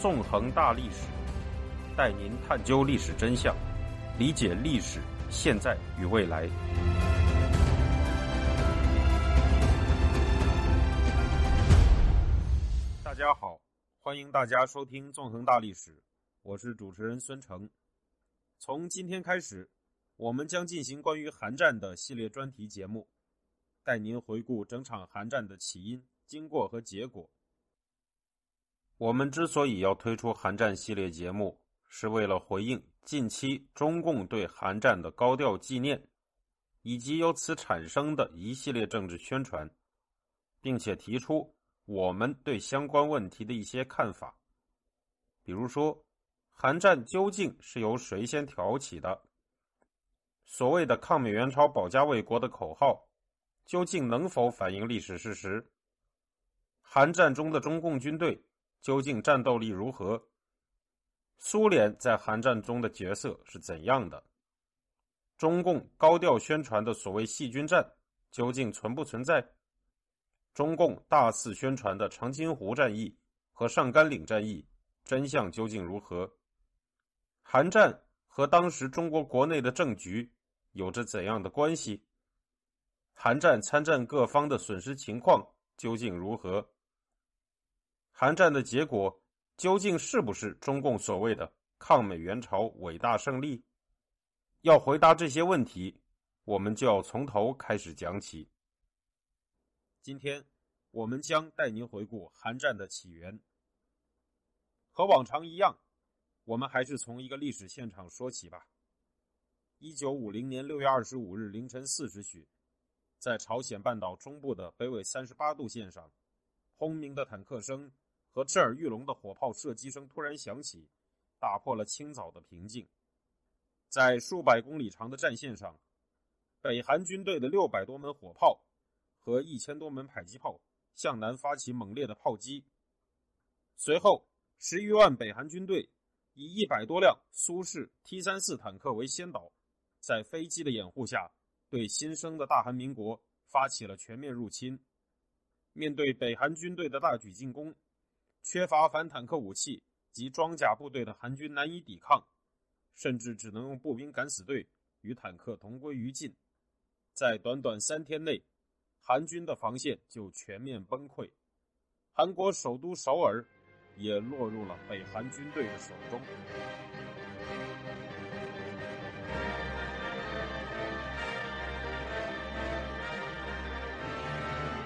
纵横大历史，带您探究历史真相，理解历史现在与未来。大家好，欢迎大家收听《纵横大历史》，我是主持人孙成。从今天开始，我们将进行关于韩战的系列专题节目，带您回顾整场韩战的起因、经过和结果。我们之所以要推出韩战系列节目，是为了回应近期中共对韩战的高调纪念，以及由此产生的一系列政治宣传，并且提出我们对相关问题的一些看法。比如说，韩战究竟是由谁先挑起的？所谓的“抗美援朝、保家卫国”的口号，究竟能否反映历史事实？韩战中的中共军队。究竟战斗力如何？苏联在韩战中的角色是怎样的？中共高调宣传的所谓细菌战究竟存不存在？中共大肆宣传的长津湖战役和上甘岭战役真相究竟如何？韩战和当时中国国内的政局有着怎样的关系？韩战参战各方的损失情况究竟如何？韩战的结果究竟是不是中共所谓的抗美援朝伟大胜利？要回答这些问题，我们就要从头开始讲起。今天，我们将带您回顾韩战的起源。和往常一样，我们还是从一个历史现场说起吧。一九五零年六月二十五日凌晨四时许，在朝鲜半岛中部的北纬三十八度线上，轰鸣的坦克声。和震耳欲聋的火炮射击声突然响起，打破了清早的平静。在数百公里长的战线上，北韩军队的六百多门火炮和一千多门迫击炮向南发起猛烈的炮击。随后，十余万北韩军队以一百多辆苏式 T 三四坦克为先导，在飞机的掩护下，对新生的大韩民国发起了全面入侵。面对北韩军队的大举进攻，缺乏反坦克武器及装甲部队的韩军难以抵抗，甚至只能用步兵敢死队与坦克同归于尽。在短短三天内，韩军的防线就全面崩溃，韩国首都首尔也落入了北韩军队的手中。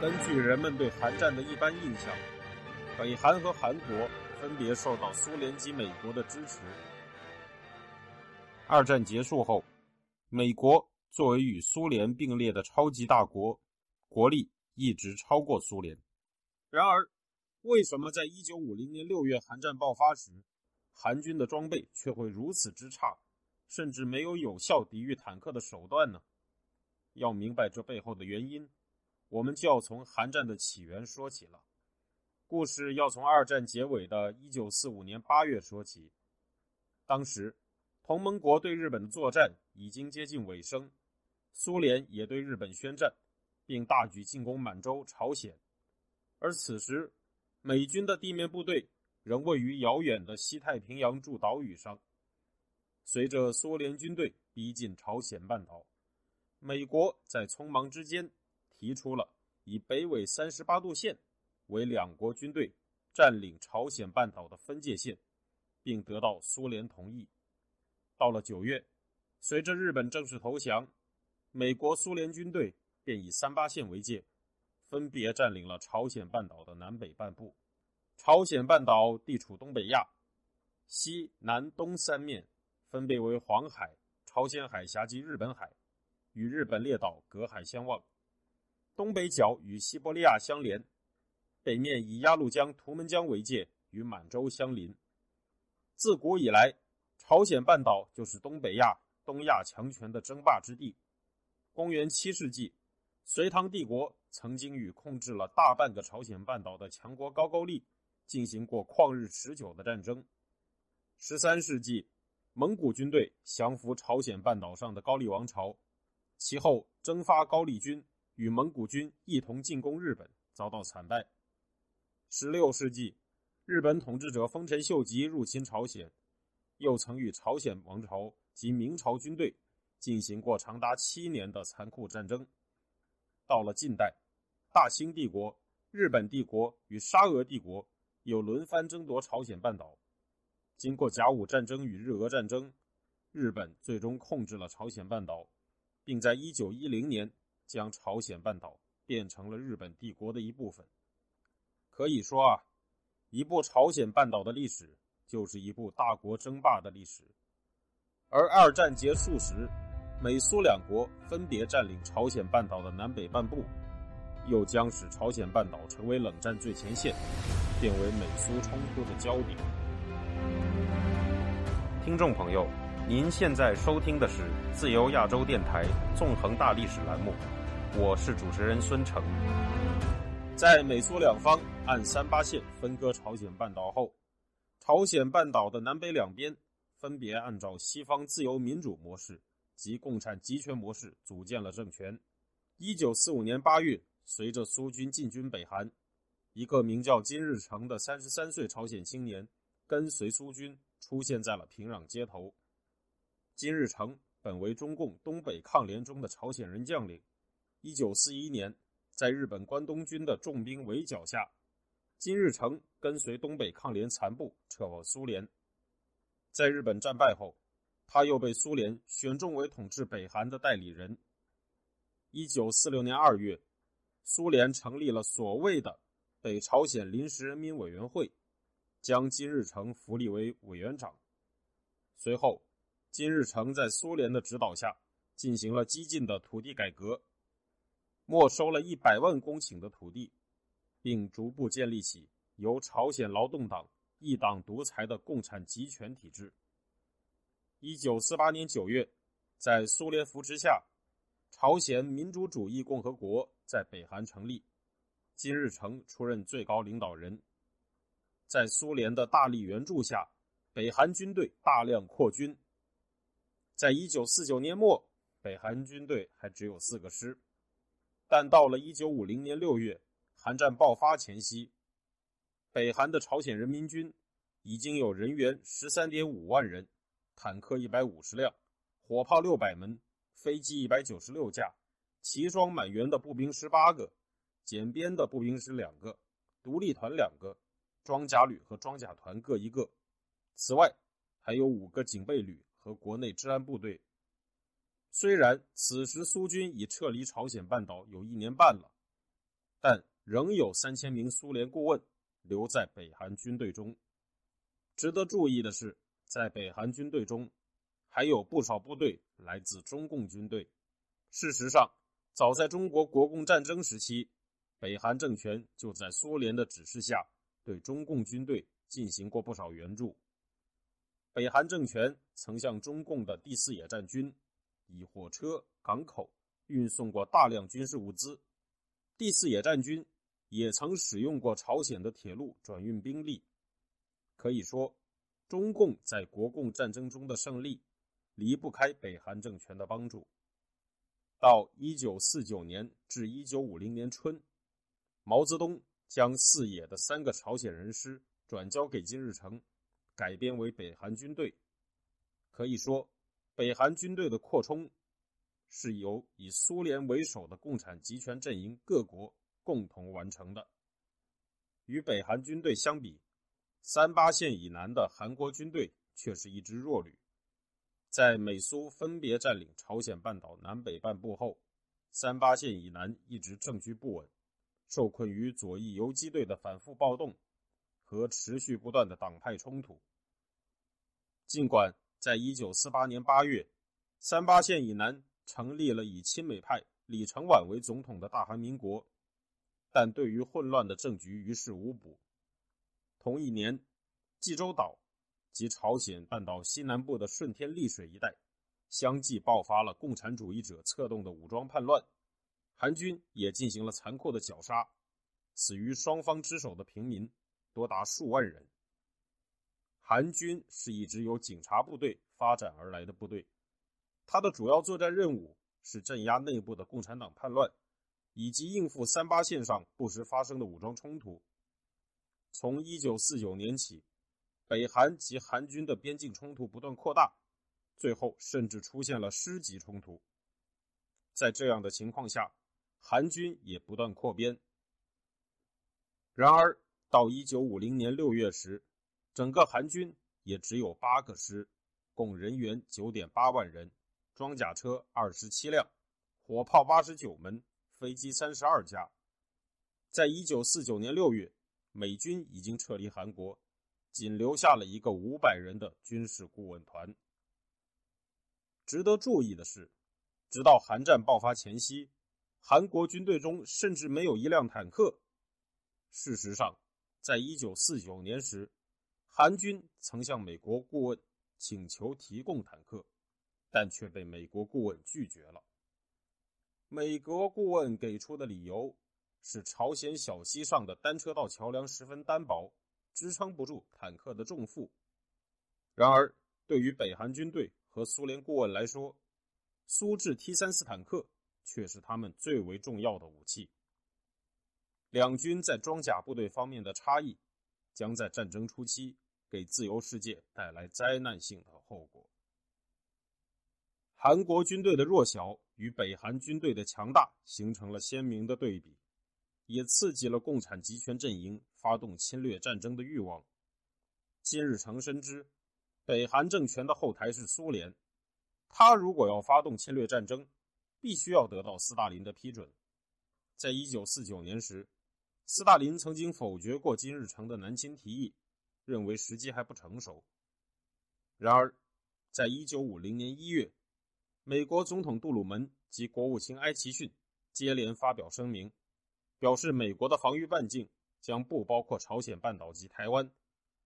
根据人们对韩战的一般印象。北韩和韩国分别受到苏联及美国的支持。二战结束后，美国作为与苏联并列的超级大国，国力一直超过苏联。然而，为什么在1950年6月韩战爆发时，韩军的装备却会如此之差，甚至没有有效抵御坦克的手段呢？要明白这背后的原因，我们就要从韩战的起源说起了。故事要从二战结尾的1945年8月说起。当时，同盟国对日本的作战已经接近尾声，苏联也对日本宣战，并大举进攻满洲、朝鲜。而此时，美军的地面部队仍位于遥远的西太平洋诸岛屿上。随着苏联军队逼近朝鲜半岛，美国在匆忙之间提出了以北纬38度线。为两国军队占领朝鲜半岛的分界线，并得到苏联同意。到了九月，随着日本正式投降，美国、苏联军队便以三八线为界，分别占领了朝鲜半岛的南北半部。朝鲜半岛地处东北亚，西南东三面分别为黄海、朝鲜海峡及日本海，与日本列岛隔海相望。东北角与西伯利亚相连。北面以鸭绿江、图们江为界，与满洲相邻。自古以来，朝鲜半岛就是东北亚、东亚强权的争霸之地。公元七世纪，隋唐帝国曾经与控制了大半个朝鲜半岛的强国高句丽进行过旷日持久的战争。十三世纪，蒙古军队降服朝鲜半岛上的高丽王朝，其后征发高丽军与蒙古军一同进攻日本，遭到惨败。十六世纪，日本统治者丰臣秀吉入侵朝鲜，又曾与朝鲜王朝及明朝军队进行过长达七年的残酷战争。到了近代，大清帝国、日本帝国与沙俄帝国又轮番争夺朝鲜半岛。经过甲午战争与日俄战争，日本最终控制了朝鲜半岛，并在1910年将朝鲜半岛变成了日本帝国的一部分。可以说啊。一部朝鲜半岛的历史，就是一部大国争霸的历史。而二战结束时，美苏两国分别占领朝鲜半岛的南北半部，又将使朝鲜半岛成为冷战最前线，变为美苏冲突的焦点。听众朋友，您现在收听的是自由亚洲电台纵横大历史栏目，我是主持人孙成。在美苏两方按三八线分割朝鲜半岛后，朝鲜半岛的南北两边分别按照西方自由民主模式及共产集权模式组建了政权。一九四五年八月，随着苏军进军北韩，一个名叫金日成的三十三岁朝鲜青年跟随苏军出现在了平壤街头。金日成本为中共东北抗联中的朝鲜人将领，一九四一年。在日本关东军的重兵围剿下，金日成跟随东北抗联残部撤往苏联。在日本战败后，他又被苏联选中为统治北韩的代理人。一九四六年二月，苏联成立了所谓的北朝鲜临时人民委员会，将金日成扶立为委员长。随后，金日成在苏联的指导下进行了激进的土地改革。没收了一百万公顷的土地，并逐步建立起由朝鲜劳动党一党独裁的共产集权体制。一九四八年九月，在苏联扶持下，朝鲜民主主义共和国在北韩成立，金日成出任最高领导人。在苏联的大力援助下，北韩军队大量扩军。在一九四九年末，北韩军队还只有四个师。但到了一九五零年六月，韩战爆发前夕，北韩的朝鲜人民军已经有人员十三点五万人，坦克一百五十辆，火炮六百门，飞机一百九十六架，齐装满员的步兵十八个，简编的步兵师两个，独立团两个，装甲旅和装甲团各一个。此外，还有五个警备旅和国内治安部队。虽然此时苏军已撤离朝鲜半岛有一年半了，但仍有三千名苏联顾问留在北韩军队中。值得注意的是，在北韩军队中，还有不少部队来自中共军队。事实上，早在中国国共战争时期，北韩政权就在苏联的指示下对中共军队进行过不少援助。北韩政权曾向中共的第四野战军。以火车、港口运送过大量军事物资。第四野战军也曾使用过朝鲜的铁路转运兵力。可以说，中共在国共战争中的胜利离不开北韩政权的帮助。到一九四九年至一九五零年春，毛泽东将四野的三个朝鲜人师转交给金日成，改编为北韩军队。可以说。北韩军队的扩充是由以苏联为首的共产集权阵营各国共同完成的。与北韩军队相比，三八线以南的韩国军队却是一支弱旅。在美苏分别占领朝鲜半岛南北半部后，三八线以南一直政局不稳，受困于左翼游击队的反复暴动和持续不断的党派冲突。尽管。在一九四八年八月，三八线以南成立了以亲美派李承晚为总统的大韩民国，但对于混乱的政局于事无补。同一年，济州岛及朝鲜半岛西南部的顺天丽水一带，相继爆发了共产主义者策动的武装叛乱，韩军也进行了残酷的绞杀，死于双方之手的平民多达数万人。韩军是一支由警察部队发展而来的部队，它的主要作战任务是镇压内部的共产党叛乱，以及应付三八线上不时发生的武装冲突。从1949年起，北韩及韩军的边境冲突不断扩大，最后甚至出现了师级冲突。在这样的情况下，韩军也不断扩编。然而，到1950年6月时，整个韩军也只有八个师，共人员9.8万人，装甲车27辆，火炮89门，飞机32架。在1949年6月，美军已经撤离韩国，仅留下了一个500人的军事顾问团。值得注意的是。直到韩战爆发前夕，韩国军队中甚至没有一辆坦克。事实上，在一九四九年时，韩军曾向美国顾问请求提供坦克，但却被美国顾问拒绝了。美国顾问给出的理由是朝鲜小溪上的单车道桥梁十分单薄，支撑不住坦克的重负。然而，对于北韩军队和苏联顾问来说，苏制 T 三四坦克却是他们最为重要的武器。两军在装甲部队方面的差异，将在战争初期给自由世界带来灾难性的后果。韩国军队的弱小与北韩军队的强大形成了鲜明的对比，也刺激了共产集权阵营发动侵略战争的欲望。金日成深知，北韩政权的后台是苏联。他如果要发动侵略战争，必须要得到斯大林的批准。在一九四九年时，斯大林曾经否决过金日成的南侵提议，认为时机还不成熟。然而，在一九五零年一月，美国总统杜鲁门及国务卿埃奇逊接连发表声明，表示美国的防御半径将不包括朝鲜半岛及台湾，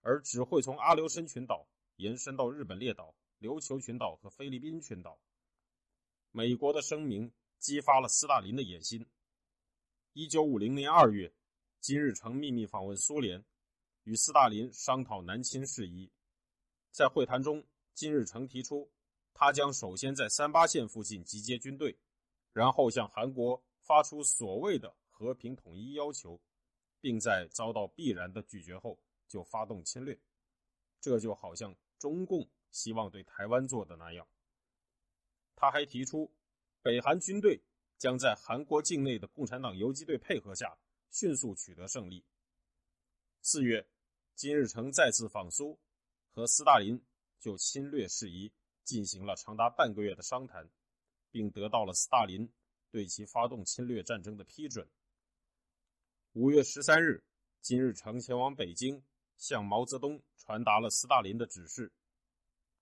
而只会从阿留申群岛延伸到日本列岛。琉球群岛和菲律宾群岛。美国的声明激发了斯大林的野心。一九五零年二月，金日成秘密访问苏联，与斯大林商讨南侵事宜。在会谈中，金日成提出，他将首先在三八线附近集结军队，然后向韩国发出所谓的和平统一要求，并在遭到必然的拒绝后就发动侵略。这就好像中共。希望对台湾做的那样。他还提出，北韩军队将在韩国境内的共产党游击队配合下，迅速取得胜利。四月，金日成再次访苏，和斯大林就侵略事宜进行了长达半个月的商谈，并得到了斯大林对其发动侵略战争的批准。五月十三日，金日成前往北京，向毛泽东传达了斯大林的指示。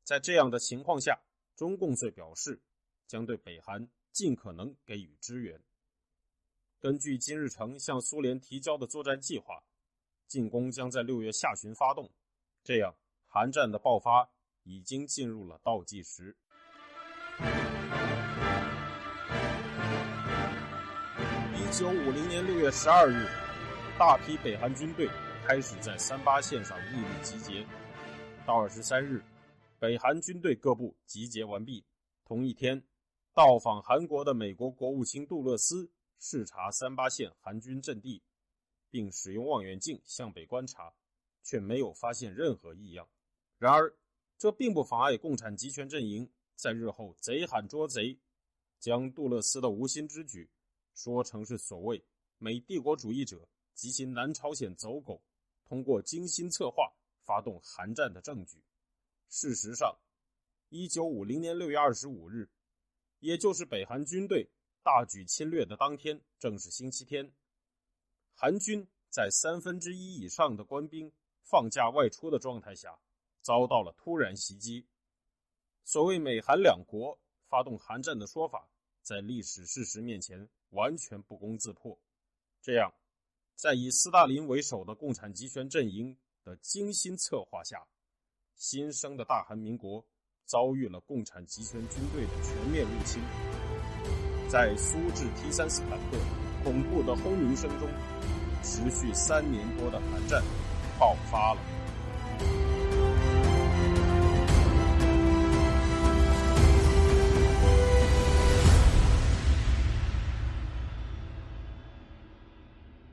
在这样的情况下，中共遂表示将对北韩尽可能给予支援。根据金日成向苏联提交的作战计划，进攻将在六月下旬发动，这样韩战的爆发已经进入了倒计时。一九五零年六月十二日，大批北韩军队开始在三八线上秘密集结，到二十三日。北韩军队各部集结完毕。同一天，到访韩国的美国国务卿杜勒斯视察三八线韩军阵地，并使用望远镜向北观察，却没有发现任何异样。然而，这并不妨碍共产集权阵营在日后贼喊捉贼，将杜勒斯的无心之举说成是所谓美帝国主义者及其南朝鲜走狗通过精心策划发动韩战的证据。事实上，一九五零年六月二十五日，也就是北韩军队大举侵略的当天，正是星期天。韩军在三分之一以上的官兵放假外出的状态下，遭到了突然袭击。所谓美韩两国发动韩战的说法，在历史事实面前完全不攻自破。这样，在以斯大林为首的共产集权阵营的精心策划下。新生的大韩民国遭遇了共产集权军队的全面入侵，在苏制 T 三四坦克恐怖的轰鸣声中，持续三年多的寒战爆发了。